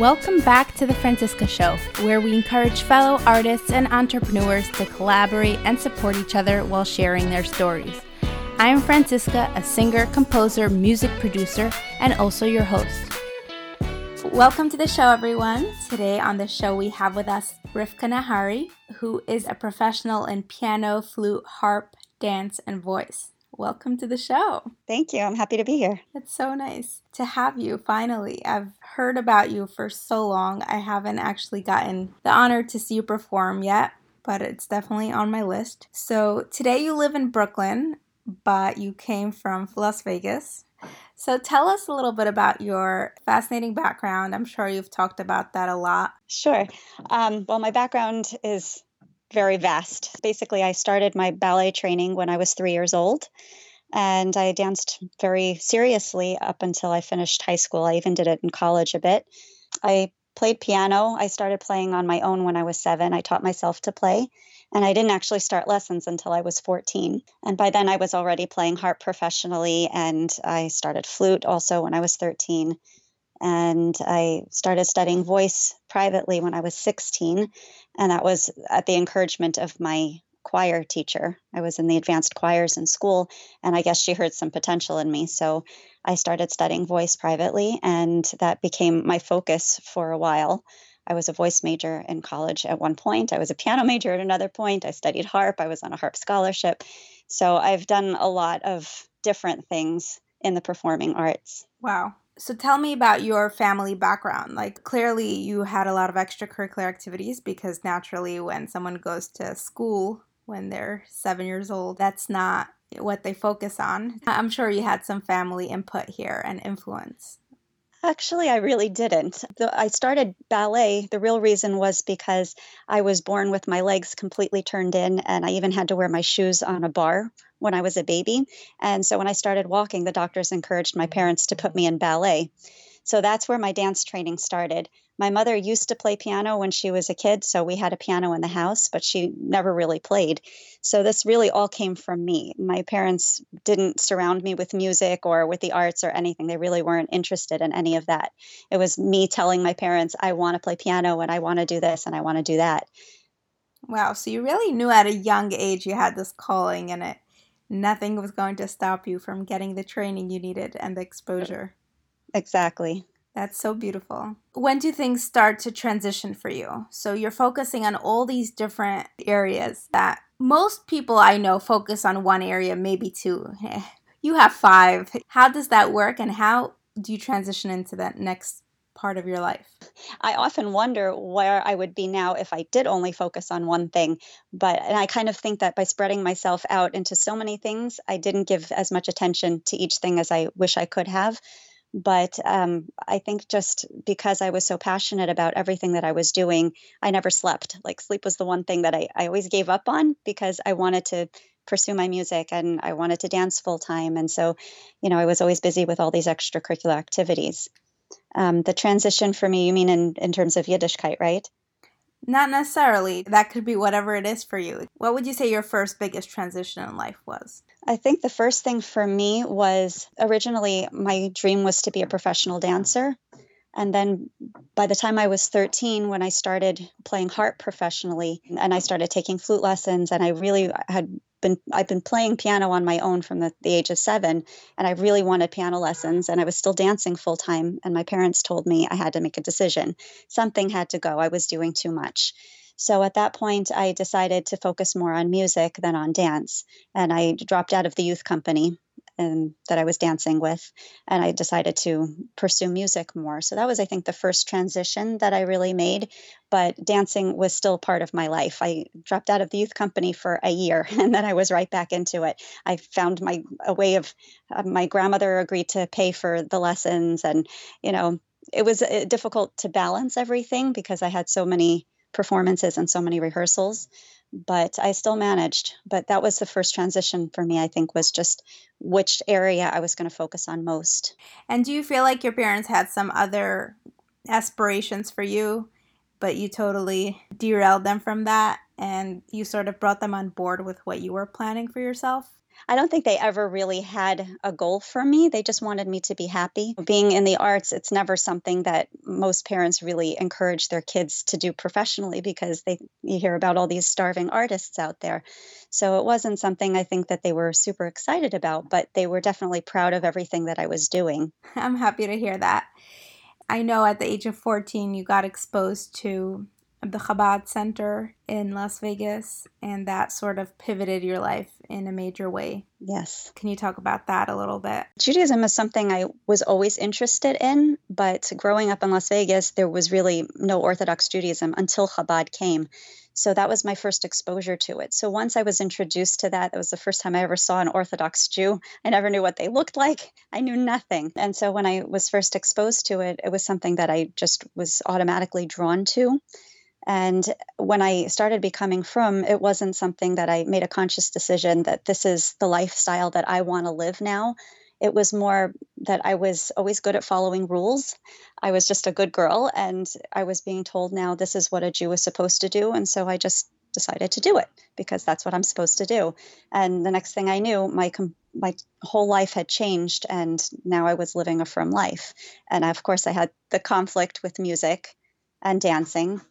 Welcome back to The Franciska Show, where we encourage fellow artists and entrepreneurs to collaborate and support each other while sharing their stories. I am Franciska, a singer, composer, music producer, and also your host. Welcome to the show, everyone. Today on the show, we have with us Rivka Nahari, who is a professional in piano, flute, harp, dance, and voice. Welcome to the show. Thank you. I'm happy to be here. It's so nice to have you finally. I've heard about you for so long. I haven't actually gotten the honor to see you perform yet, but it's definitely on my list. So today you live in Brooklyn, but you came from Las Vegas. So tell us a little bit about your fascinating background. I'm sure you've talked about that a lot. Sure. Um, well, my background is very vast. Basically, I started my ballet training when I was three years old, and I danced very seriously up until I finished high school. I even did it in college a bit. I played piano. I started playing on my own when I was seven. I taught myself to play, and I didn't actually start lessons until I was 14. And by then, I was already playing harp professionally, and I started flute also when I was 13 and I started studying voice privately when I was 16. And that was at the encouragement of my choir teacher. I was in the advanced choirs in school, and I guess she heard some potential in me. So I started studying voice privately, and that became my focus for a while. I was a voice major in college at one point. I was a piano major at another point. I studied harp. I was on a harp scholarship. So I've done a lot of different things in the performing arts. Wow. So tell me about your family background. Like clearly you had a lot of extracurricular activities because naturally when someone goes to school when they're 7 years old, that's not what they focus on. I'm sure you had some family input here and influence. Actually, I really didn't. I started ballet. The real reason was because I was born with my legs completely turned in, and I even had to wear my shoes on a bar when I was a baby. And so when I started walking, the doctors encouraged my parents to put me in ballet. So that's where my dance training started. My mother used to play piano when she was a kid, so we had a piano in the house, but she never really played. So this really all came from me. My parents didn't surround me with music or with the arts or anything. They really weren't interested in any of that. It was me telling my parents, I want to play piano and I want to do this and I want to do that. Wow, so you really knew at a young age you had this calling and it nothing was going to stop you from getting the training you needed and the exposure. Exactly. That's so beautiful. When do things start to transition for you? So you're focusing on all these different areas that most people I know focus on one area, maybe two. You have five. How does that work and how do you transition into that next part of your life? I often wonder where I would be now if I did only focus on one thing. But, and I kind of think that by spreading myself out into so many things, I didn't give as much attention to each thing as I wish I could have. But um, I think just because I was so passionate about everything that I was doing, I never slept. Like sleep was the one thing that I, I always gave up on because I wanted to pursue my music and I wanted to dance full time. And so, you know, I was always busy with all these extracurricular activities. Um, the transition for me, you mean in, in terms of Yiddishkeit, right? Not necessarily. That could be whatever it is for you. What would you say your first biggest transition in life was? I think the first thing for me was originally my dream was to be a professional dancer. And then by the time I was 13, when I started playing harp professionally and I started taking flute lessons, and I really had been, I've been playing piano on my own from the, the age of seven, and I really wanted piano lessons, and I was still dancing full time. And my parents told me I had to make a decision. Something had to go. I was doing too much. So at that point, I decided to focus more on music than on dance. And I dropped out of the youth company and that I was dancing with, and I decided to pursue music more. So that was, I think, the first transition that I really made. But dancing was still part of my life. I dropped out of the youth company for a year, and then I was right back into it. I found my a way of. Uh, my grandmother agreed to pay for the lessons, and you know, it was uh, difficult to balance everything because I had so many performances and so many rehearsals but I still managed. But that was the first transition for me, I think, was just which area I was going to focus on most. And do you feel like your parents had some other aspirations for you, but you totally derailed them from that and you sort of brought them on board with what you were planning for yourself? I don't think they ever really had a goal for me. They just wanted me to be happy. Being in the arts, it's never something that most parents really encourage their kids to do professionally because they you hear about all these starving artists out there. So it wasn't something I think that they were super excited about, but they were definitely proud of everything that I was doing. I'm happy to hear that. I know at the age of 14 you got exposed to the Chabad Center in Las Vegas, and that sort of pivoted your life in a major way. Yes. Can you talk about that a little bit? Judaism is something I was always interested in, but growing up in Las Vegas, there was really no Orthodox Judaism until Chabad came. So that was my first exposure to it. So once I was introduced to that, that was the first time I ever saw an Orthodox Jew. I never knew what they looked like. I knew nothing. And so when I was first exposed to it, it was something that I just was automatically drawn to. And when I started becoming frum, it wasn't something that I made a conscious decision that this is the lifestyle that I want to live now. It was more that I was always good at following rules. I was just a good girl, and I was being told now this is what a Jew is supposed to do. And so I just decided to do it because that's what I'm supposed to do. And the next thing I knew, my my whole life had changed, and now I was living a frum life. And of course, I had the conflict with music and dancing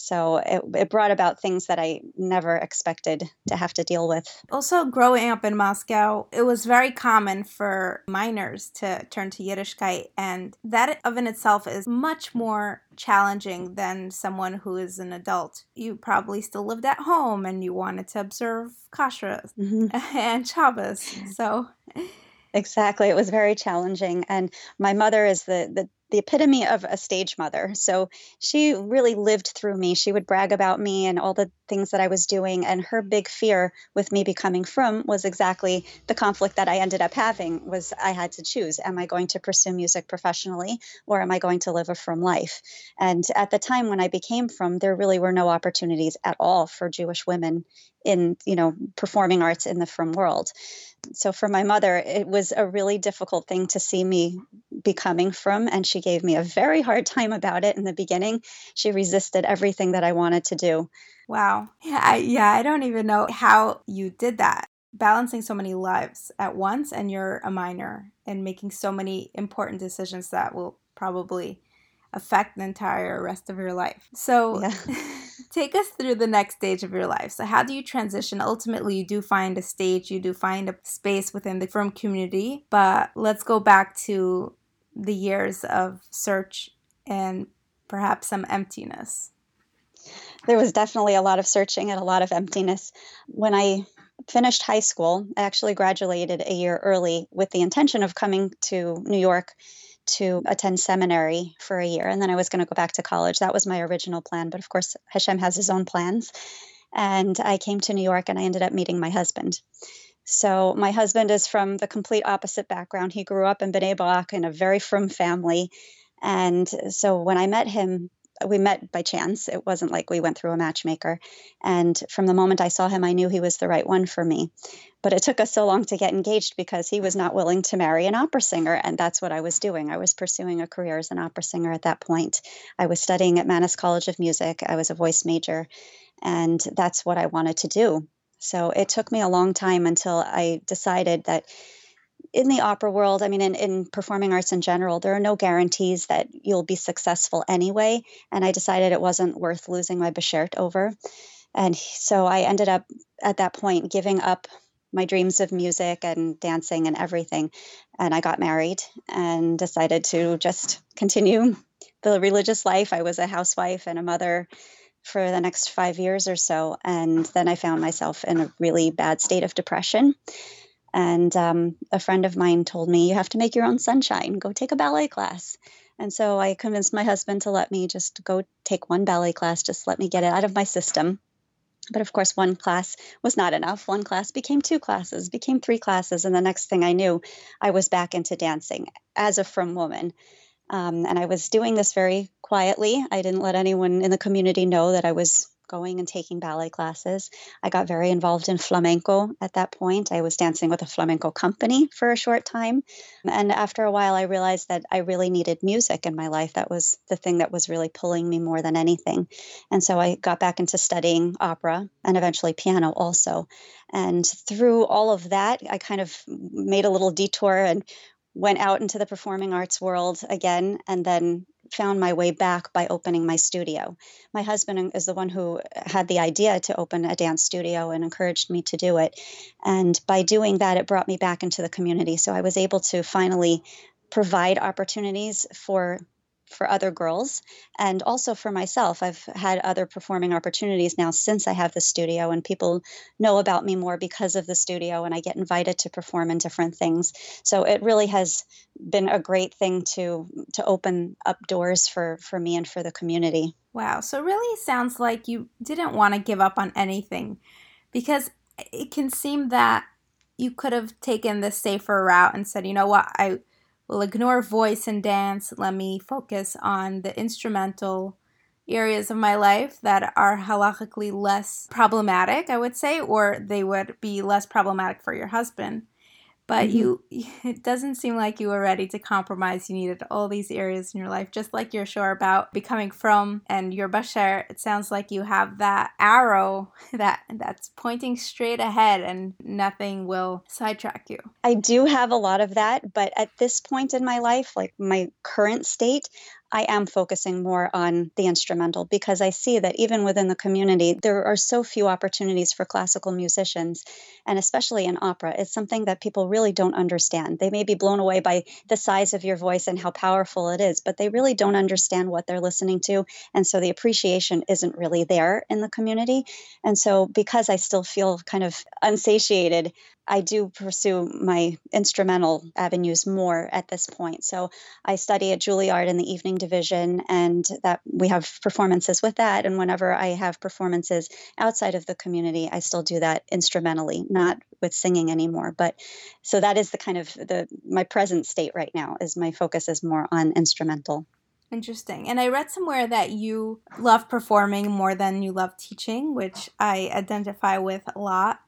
so it, it brought about things that I never expected to have to deal with. Also, growing up in Moscow, it was very common for minors to turn to Yiddishkeit, and that of in itself is much more challenging than someone who is an adult. You probably still lived at home and you wanted to observe kashrut mm-hmm. and Shabbos. So Exactly. It was very challenging. And my mother is the, the the epitome of a stage mother. So she really lived through me. She would brag about me and all the things that I was doing. And her big fear with me becoming frum was exactly the conflict that I ended up having was I had to choose. Am I going to pursue music professionally or am I going to live a frum life? And at the time when I became frum, there really were no opportunities at all for Jewish women in, you know, performing arts in the frum world so for my mother it was a really difficult thing to see me becoming frum and she gave me a very hard time about it in the beginning she resisted everything that i wanted to do wow yeah I, yeah i don't even know how you did that balancing so many lives at once and you're a minor and making so many important decisions that will probably affect the entire rest of your life so yeah. take us through the next stage of your life. So, how do you transition? Ultimately, you do find a stage, you do find a space within the frum community, but let's go back to the years of search and perhaps some emptiness. There was definitely a lot of searching and a lot of emptiness. When I finished high school, I actually graduated a year early with the intention of coming to New York to attend seminary for a year and then I was going to go back to college. That was my original plan. But of course, Hashem has his own plans. And I came to New York and I ended up meeting my husband. So my husband is from the complete opposite background. He grew up in Bnei Brak in a very frum family. And so when I met him, we met by chance. It wasn't like we went through a matchmaker. And from the moment I saw him, I knew he was the right one for me. But it took us so long to get engaged because he was not willing to marry an opera singer. And that's what I was doing. I was pursuing a career as an opera singer at that point. I was studying at Mannes College of Music, I was a voice major. And that's what I wanted to do. So it took me a long time until I decided that in the opera world, I mean, in, in performing arts in general, there are no guarantees that you'll be successful anyway. And I decided it wasn't worth losing my beshert over. And so I ended up at that point giving up my dreams of music and dancing and everything. And I got married and decided to just continue the religious life. I was a housewife and a mother for the next five years or so. And then I found myself in a really bad state of depression. And um, a friend of mine told me, You have to make your own sunshine, go take a ballet class. And so I convinced my husband to let me just go take one ballet class, just let me get it out of my system. But of course, one class was not enough. One class became two classes, became three classes. And the next thing I knew, I was back into dancing as a frum woman. Um, and I was doing this very quietly. I didn't let anyone in the community know that I was going and taking ballet classes. I got very involved in flamenco at that point. I was dancing with a flamenco company for a short time. And after a while, I realized that I really needed music in my life. That was the thing that was really pulling me more than anything. And so I got back into studying opera and eventually piano also. And through all of that, I kind of made a little detour and went out into the performing arts world again and then found my way back by opening my studio. My husband is the one who had the idea to open a dance studio and encouraged me to do it. And by doing that, it brought me back into the community. So I was able to finally provide opportunities for for other girls and also for myself. I've had other performing opportunities now since I have the studio, and people know about me more because of the studio, and I get invited to perform in different things. So it really has been a great thing to to open up doors for for me and for the community. Wow. So it really sounds like you didn't want to give up on anything because it can seem that you could have taken the safer route and said, you know what, I will ignore voice and dance. Let me focus on the instrumental areas of my life that are halachically less problematic, I would say, or they would be less problematic for your husband but mm-hmm. you it doesn't seem like you were ready to compromise. You needed all these areas in your life just like you're sure about becoming frum and your beshert it sounds like you have that arrow that that's pointing straight ahead and nothing will sidetrack you. I do have a lot of that but at this point in my life like my current state I am focusing more on the instrumental because I see that even within the community, there are so few opportunities for classical musicians, and especially in opera. It's something that people really don't understand. They may be blown away by the size of your voice and how powerful it is, but they really don't understand what they're listening to. And so the appreciation isn't really there in the community. And so, because I still feel kind of unsatiated, I do pursue my instrumental avenues more at this point. So I study at Juilliard in the evening division, and that we have performances with that. And whenever I have performances outside of the community, I still do that instrumentally, not with singing anymore. But so that is the kind of the my present state right now. Is my focus is more on instrumental. Interesting. And I read somewhere that you love performing more than you love teaching, which I identify with a lot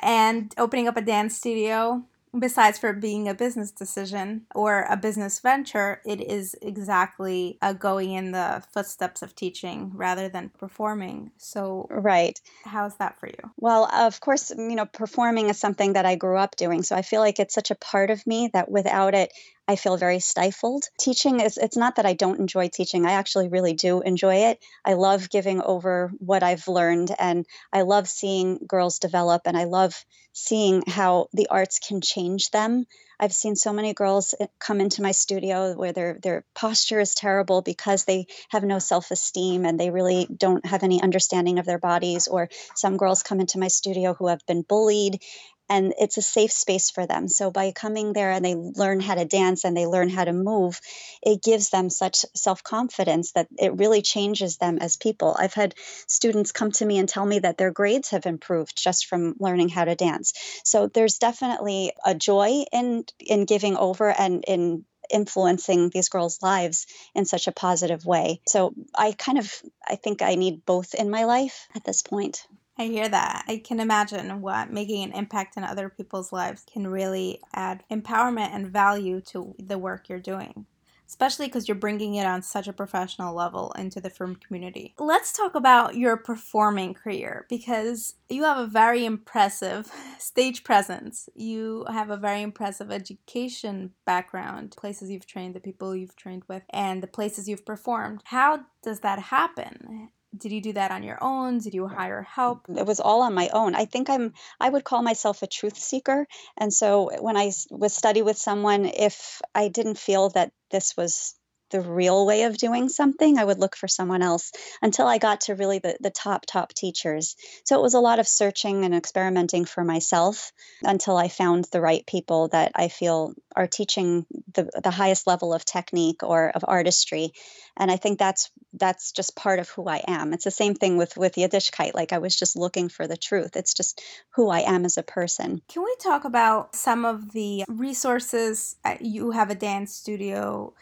and opening up a dance studio besides for being a business decision or a business venture, it is exactly uh, going in the footsteps of teaching rather than performing. So, right. How's that for you? Well, of course, you know, performing is something that I grew up doing. So I feel like it's such a part of me that without it, I feel very stifled. Teaching is, it's not that I don't enjoy teaching. I actually really do enjoy it. I love giving over what I've learned and I love seeing girls develop and I love seeing how the arts can change them. I've seen so many girls eh, come into my studio where their their posture is terrible because they have no self-esteem and they really don't have any understanding of their bodies or some girls come into my studio who have been bullied and it's a safe space for them. So by coming there and they learn how to dance and they learn how to move, it gives them such self-confidence that it really changes them as people. I've had students come to me and tell me that their grades have improved just from learning how to dance. So there's definitely a joy in in giving over and in influencing these girls' lives in such a positive way. So I kind of I think I need both in my life at this point. I hear that. I can imagine what making an impact in other people's lives can really add empowerment and value to the work you're doing, especially because you're bringing it on such a professional level into the frum community. Let's talk about your performing career because you have a very impressive stage presence. You have a very impressive education background, places you've trained, the people you've trained with, and the places you've performed. How does that happen? Did you do that on your own? Did you hire help? It was all on my own. I think i'm i would call myself a truth seeker. And so when i was study with someone if i didn't feel that this was the real way of doing something, I would look for someone else until I got to really the, the top, top teachers. So it was a lot of searching and experimenting for myself until I found the right people that I feel are teaching the, the highest level of technique or of artistry. And I think that's that's just part of who I am. It's the same thing with with Yiddishkeit. Like I was just looking for the truth. It's just who I am as a person. Can we talk about some of the resources? Uh, you have a dance studio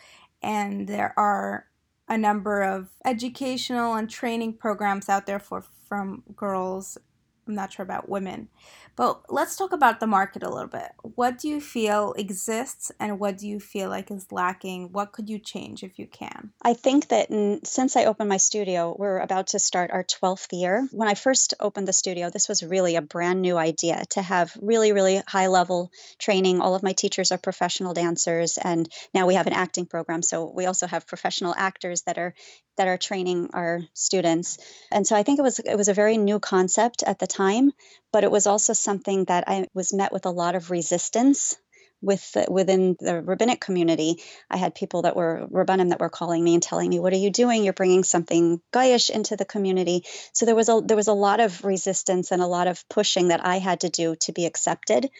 and there are a number of educational and training programs out there for frum girls I'm not sure about women. But let's talk about the market a little bit. What do you feel exists and what do you feel like is lacking? What could you change if you can? I think that in, since I opened my studio, we're about to start our 12th year. When I first opened the studio, this was really a brand new idea to have really, really high level training. All of my teachers are professional dancers, and now we have an acting program. So we also have professional actors that are that are training our students. And so I think it was it was a very new concept at the time, but it was also something that I was met with a lot of resistance with within the rabbinic community. I had people that were rabbanim that were calling me and telling me, "What are you doing? You're bringing something goyish into the community." So there was a there was a lot of resistance and a lot of pushing that I had to do to be accepted.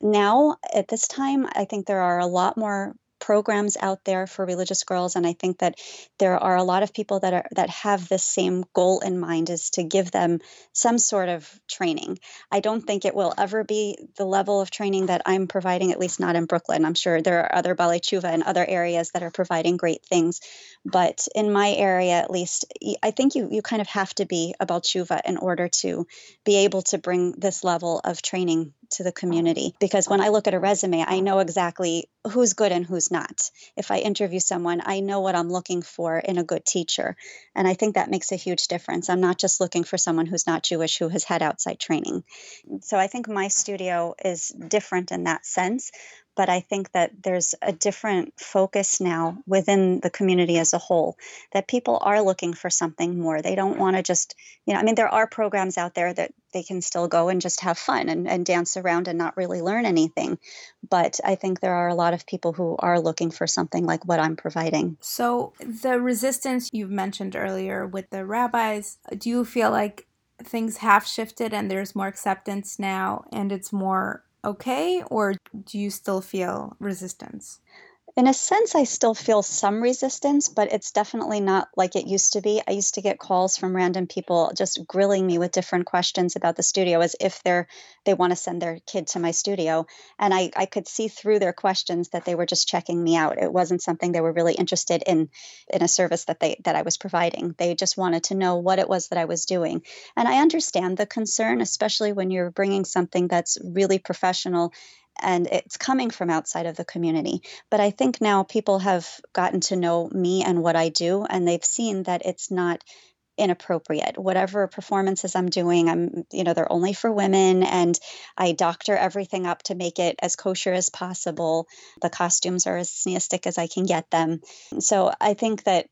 Now, at this time, I think there are a lot more programs out there for religious girls and i think that there are a lot of people that are that have the same goal in mind is to give them some sort of training. I don't think it will ever be the level of training that i'm providing at least not in brooklyn. I'm sure there are other teshuva in other areas that are providing great things but in my area at least i think you you kind of have to be a teshuva in order to be able to bring this level of training to the community because when I look at a resume, I know exactly who's good and who's not. If I interview someone, I know what I'm looking for in a good teacher. And I think that makes a huge difference. I'm not just looking for someone who's not Jewish who has had outside training. So I think my studio is different in that sense but I think that there's a different focus now within the community as a whole that people are looking for something more. They don't want to just, you know, I mean, there are programs out there that they can still go and just have fun and, and dance around and not really learn anything. But I think there are a lot of people who are looking for something like what I'm providing. So, the resistance you've mentioned earlier with the rabbis, do you feel like things have shifted and there's more acceptance now and it's more okay, or do you still feel resistance? In a sense, I still feel some resistance, but it's definitely not like it used to be. I used to get calls from random people just grilling me with different questions about the studio as if they're they want to send their kid to my studio. And I, I could see through their questions that they were just checking me out. It wasn't something they were really interested in in a service that they that I was providing. They just wanted to know what it was that I was doing. And I understand the concern, especially when you're bringing something that's really professional and it's coming from outside of the community. But I think now people have gotten to know me and what I do, and they've seen that it's not inappropriate. Whatever performances i'm doing i'm you know they're only for women and i doctor everything up to make it as kosher as possible. The costumes are as sneistic as i can get them. So i think that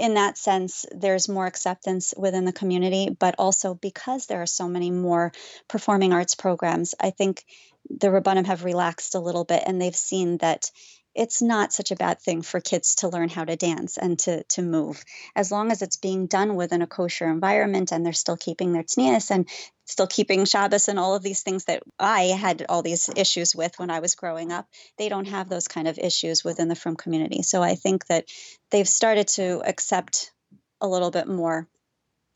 in that sense, there's more acceptance within the community, but also because there are so many more performing arts programs, I think the Rabbanim have relaxed a little bit and they've seen that it's not such a bad thing for kids to learn how to dance and to to move as long as it's being done within a kosher environment and they're still keeping their tznius and still keeping Shabbos and all of these things that I had all these issues with when I was growing up. They don't have those kind of issues within the frum community. So I think that they've started to accept a little bit more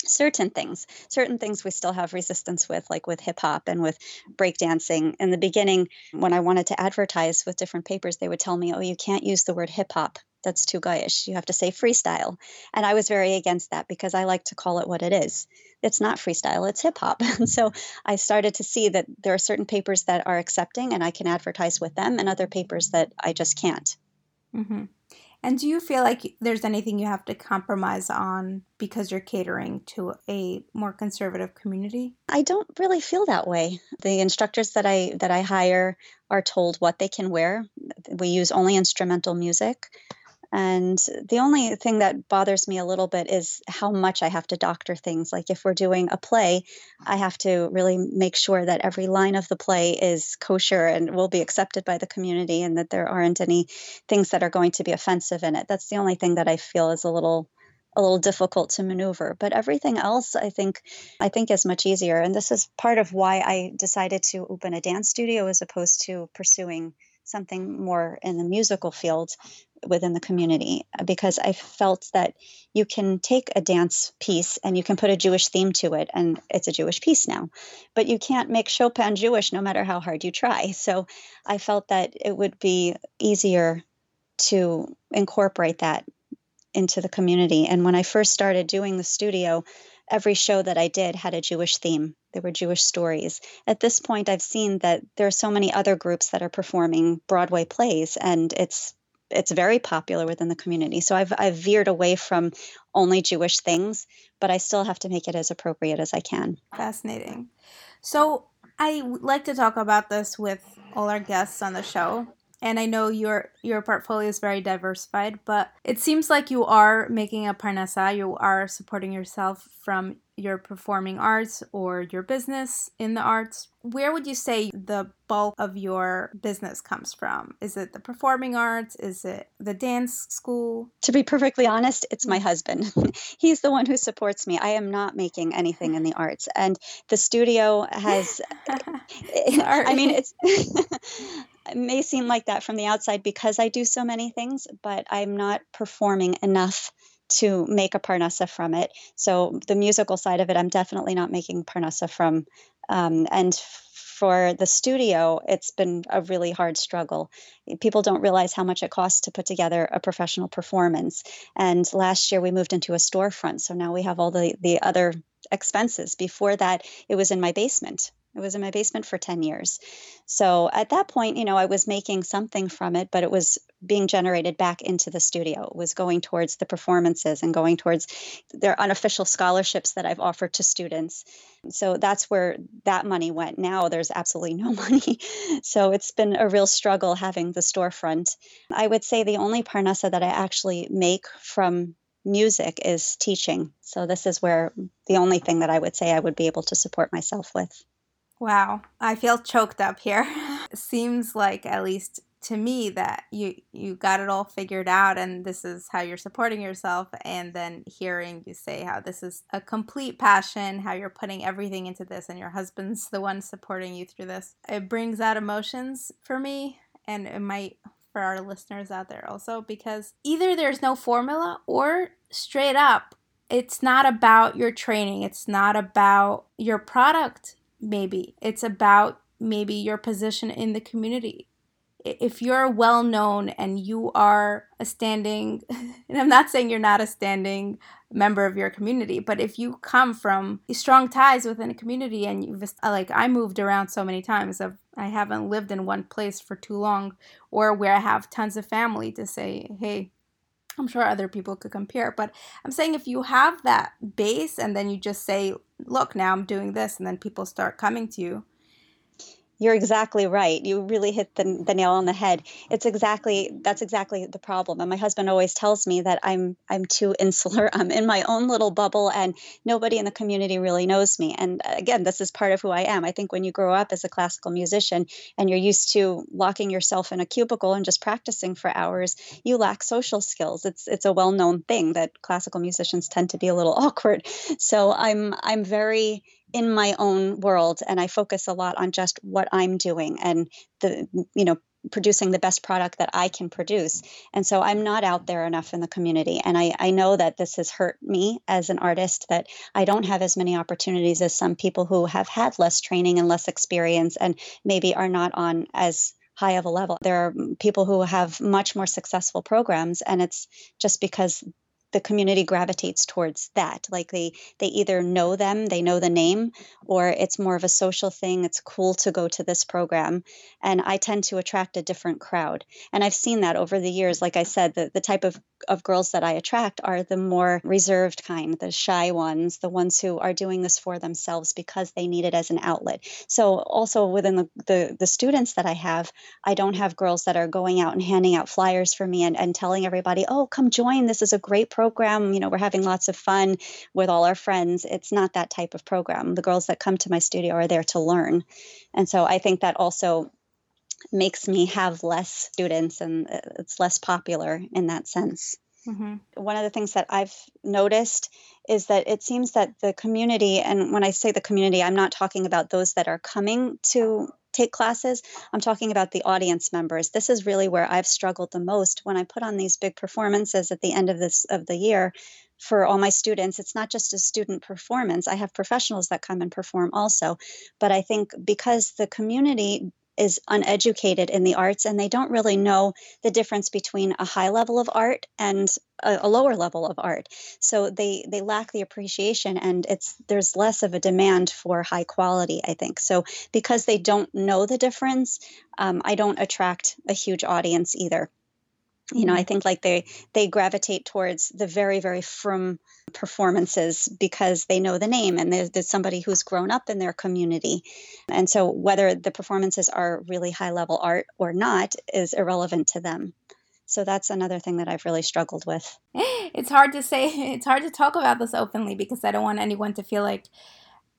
certain things. Certain things we still have resistance with like with hip hop and with breakdancing. In the beginning when i wanted to advertise with different papers they would tell me oh you can't use the word hip hop. That's too goyish you have to say freestyle. And i was very against that because i like to call it what it is. It's not freestyle it's hip hop. And so i started to see that there are certain papers that are accepting and i can advertise with them and other papers that i just can't. Mm-hmm. And do you feel like there's anything you have to compromise on because you're catering to a more conservative community? I don't really feel that way. The instructors that I that I hire are told what they can wear. We use only instrumental music. And the only thing that bothers me a little bit is how much I have to doctor things. Like if we're doing a play, I have to really make sure that every line of the play is kosher and will be accepted by the community and that there aren't any things that are going to be offensive in it. That's the only thing that I feel is a little a little difficult to maneuver but everything else i think i think is much easier and this is part of why i decided to open a dance studio as opposed to pursuing something more in the musical field within the community because I felt that you can take a dance piece and you can put a Jewish theme to it and it's a Jewish piece now. But you can't make Chopin Jewish no matter how hard you try. So I felt that it would be easier to incorporate that into the community. And when I first started doing the studio, every show that I did had a Jewish theme. There were Jewish stories. At this point, I've seen that there are so many other groups that are performing Broadway plays, and it's it's very popular within the community. So I've I've veered away from only Jewish things, but I still have to make it as appropriate as I can. Fascinating. So I like to talk about this with all our guests on the show and I know your your portfolio is very diversified, but it seems like you are making a parnasa, you are supporting yourself from your performing arts or your business in the arts. Where would you say the bulk of your business comes from? Is it the performing arts? Is it the dance school? To be perfectly honest, it's my mm. husband. He's the one who supports me. I am not making anything in the arts. And the studio has I mean it's it may seem like that from the outside because I do so many things, but I'm not performing enough to make a parnasa from it. So the musical side of it, I'm definitely not making parnasa from. Um, and for the studio, it's been a really hard struggle. People don't realize how much it costs to put together a professional performance. And last year we moved into a storefront, so now we have all the the other expenses. Before that, it was in my basement it was in my basement for 10 years. So at that point, you know, I was making something from it, but it was being generated back into the studio. It was going towards the performances and going towards their unofficial scholarships that I've offered to students. So that's where that money went. Now there's absolutely no money. So it's been a real struggle having the storefront. I would say the only parnasa that I actually make from music is teaching. So this is where the only thing that I would say I would be able to support myself with. Wow, I feel choked up here. Seems like at least to me that you you got it all figured out and this is how you're supporting yourself and then hearing you say how this is a complete passion, how you're putting everything into this and your husband's the one supporting you through this. It brings out emotions for me and it might for our listeners out there also because either there's no formula or straight up it's not about your training, it's not about your product maybe it's about maybe your position in the community if you're well known and you are a standing and i'm not saying you're not a standing member of your community but if you come from strong ties within a community and you've uh, like i moved around so many times I've, i haven't lived in one place for too long or where i have tons of family to say hey I'm sure other people could compare, but I'm saying if you have that base and then you just say, look, now I'm doing this, and then people start coming to you, you're exactly right. You really hit the, the nail on the head. It's exactly that's exactly the problem. And my husband always tells me that I'm I'm too insular. I'm in my own little bubble, and nobody in the community really knows me. And uh, again, this is part of who I am. I think when you grow up as a classical musician and you're used to locking yourself in a cubicle and just practicing for hours, you lack social skills. It's it's a well known thing that classical musicians tend to be a little awkward. So I'm I'm very in my own world and I focus a lot on just what I'm doing and the you know producing the best product that I can produce. And so I'm not out there enough in the community. And I, I know that this has hurt me as an artist, that I don't have as many opportunities as some people who have had less training and less experience and maybe are not on as high of a level. There are people who have much more successful programs, and it's just because the community gravitates towards that like they they either know them they know the name or it's more of a social thing it's cool to go to this program and i tend to attract a different crowd. And i've seen that over the years like i said the, the type of, of girls that i attract are the more reserved kind the shy ones the ones who are doing this for themselves because they need it as an outlet so also within the, the, the students that i have i don't have girls that are going out and handing out flyers for me and, and telling everybody oh come join this is a great program program. You know, we're having lots of fun with all our friends. It's not that type of program. The girls that come to my studio are there to learn. And so I think that also makes me have less students and uh, it's less popular in that sense. Mm-hmm. One of the things that I've noticed is that it seems that the community, and when I say the community, I'm not talking about those that are coming to take classes. I'm talking about the audience members. This is really where I've struggled the most when I put on these big performances at the end of this of the year for all my students. It's not just a student performance. I have professionals that come and perform also. But I think because the community is uneducated in the arts and they don't really know the difference between a high level of art and a, a, lower level of art. So they they lack the appreciation and it's there's less of a demand for high quality i think. So because they don't know the difference um, i don't attract a huge audience either you know i mm-hmm. think like they they gravitate towards the very very frum performances because they know the name and there's, there's, somebody who's grown up in their community. And so whether the performances are really high level art or not is irrelevant to them. So that's another thing that i've really struggled with. It's hard to say it's hard to talk about this openly because i don't want anyone to feel like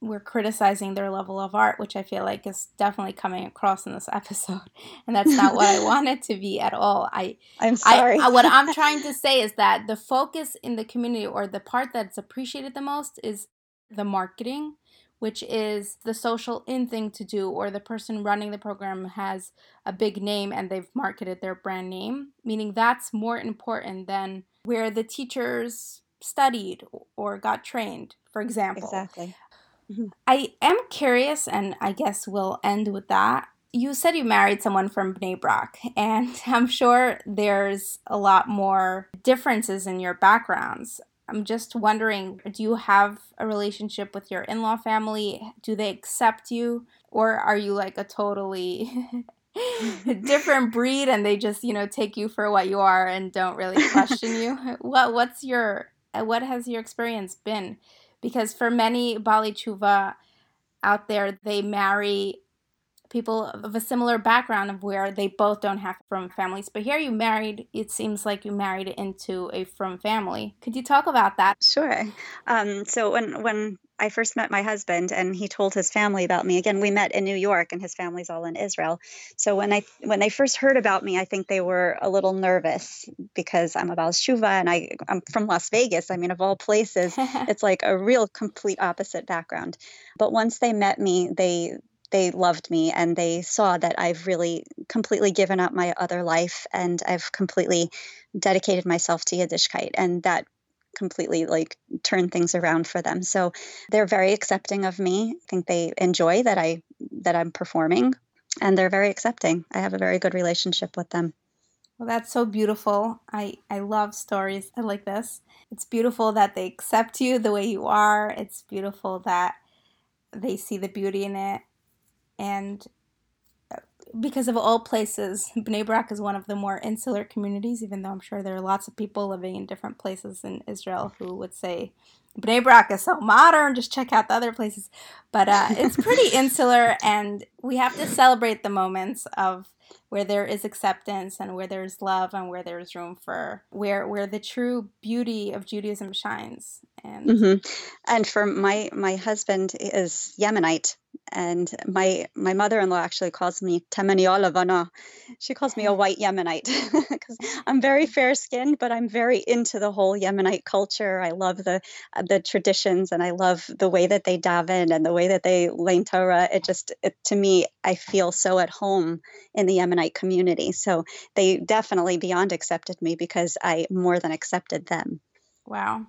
we're criticizing their level of art, which I feel like is definitely coming across in this episode, and that's not what I want it to be at all. I I'm sorry. I, what I'm trying to say is that the focus in the community, or the part that's appreciated the most, is the marketing, which is the social in thing to do, or the person running the program has a big name and they've marketed their brand name, meaning that's more important than where the teachers studied or got trained, for example. Exactly. Mm-hmm. I am curious, and I guess we'll end with that. You said you married someone from Bnei Brak, and I'm sure there's a lot more differences in your backgrounds. I'm just wondering do you have a relationship with your in law family? Do they accept you? Or are you like a totally different breed and they just, you know, take you for what you are and don't really question you? What what's your what has your experience been? Because for many baalei teshuva out there, they marry people of a similar background of where they both don't have frum families. But here you married, it seems like you married into a frum family. Could you talk about that? Sure. Um, so when when I first met my husband and he told his family about me. Again, we met in New York and his family's all in Israel. So when I when they first heard about me, I think they were a little nervous because I'm a baal teshuva and I, I'm from Las Vegas. I mean, of all places, it's like a real complete opposite background. But once they met me, they they loved me and they saw that I've really completely given up my other life and I've completely dedicated myself to Yiddishkeit. And that completely like turn things around for them. So they're very accepting of me. I think they enjoy that I that I'm performing and they're very accepting. I have a very good relationship with them. Well, that's so beautiful. I I love stories like this. It's beautiful that they accept you the way you are. It's beautiful that they see the beauty in it and because of all places, Bnei Brak is one of the more insular communities, even though I'm sure there are lots of people living in different places in Israel who would say Bnei Brak is so modern, just check out the other places. But uh, it's pretty insular, and we have to celebrate the moments of where there is acceptance and where there's love and where there's room for where where the true beauty of Judaism shines. And mm-hmm. and for my my husband is Yemenite, and my my mother-in-law actually calls me Temani Olavana. She calls me a oh. white Yemenite because I'm very fair-skinned, but I'm very into the whole Yemenite culture. I love the the traditions, and I love the way that they daven and the way that they learn Torah. It just it, to me, I feel so at home in the Yemenite community. So they definitely beyond accepted me because I more than accepted them. Wow.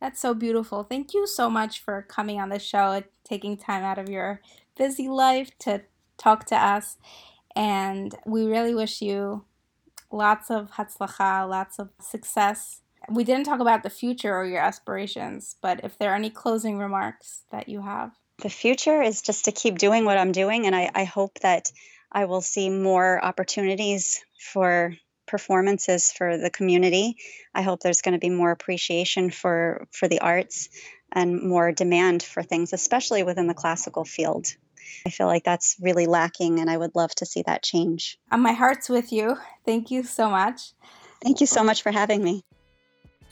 That's so beautiful. Thank you so much for coming on the show taking time out of your busy life to talk to us. And we really wish you lots of hatzlacha, lots of success. We didn't talk about the future or your aspirations, but if there are any closing remarks that you have. The future is just to keep doing what I'm doing, and I, I hope that I will see more opportunities for performances for the community. I hope there's going to be more appreciation for for the arts and more demand for things, especially within the classical field. I feel like that's really lacking, and I would love to see that change. And my heart's with you. Thank you so much. Thank you so much for having me.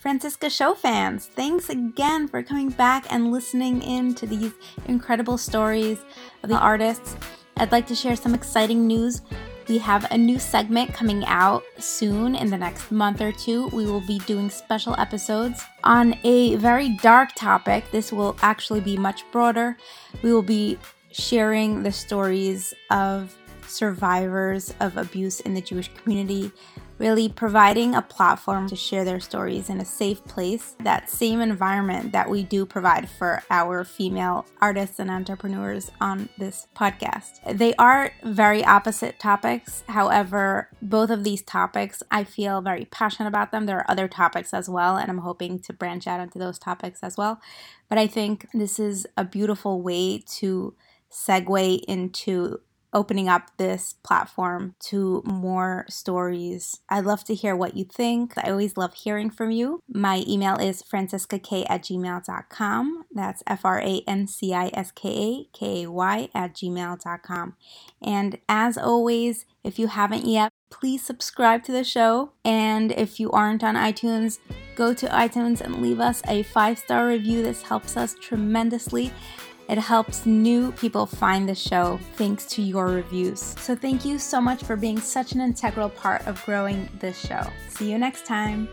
Franciska Show fans, thanks again for coming back and listening in to these incredible stories of the artists. I'd like to share some exciting news we have a new segment coming out soon in the next month or two. We will be doing special episodes on a very dark topic. This will actually be much broader. We will be sharing the stories of survivors of abuse in the Jewish community. Really providing a platform to share their stories in a safe place, that same environment that we do provide for our female artists and entrepreneurs on this podcast. They are very opposite topics. However, both of these topics, I feel very passionate about them. There are other topics as well, and I'm hoping to branch out into those topics as well. But I think this is a beautiful way to segue into opening up this platform to more stories. I'd love to hear what you think. I always love hearing from you. My email is franciskak at gmail.com. That's F R A N C I S K A K A Y at gmail.com. And as always, if you haven't yet, please subscribe to the show. And if you aren't on iTunes, go to iTunes and leave us a five star review. This helps us tremendously. It helps new people find the show thanks to your reviews. So, thank you so much for being such an integral part of growing this show. See you next time.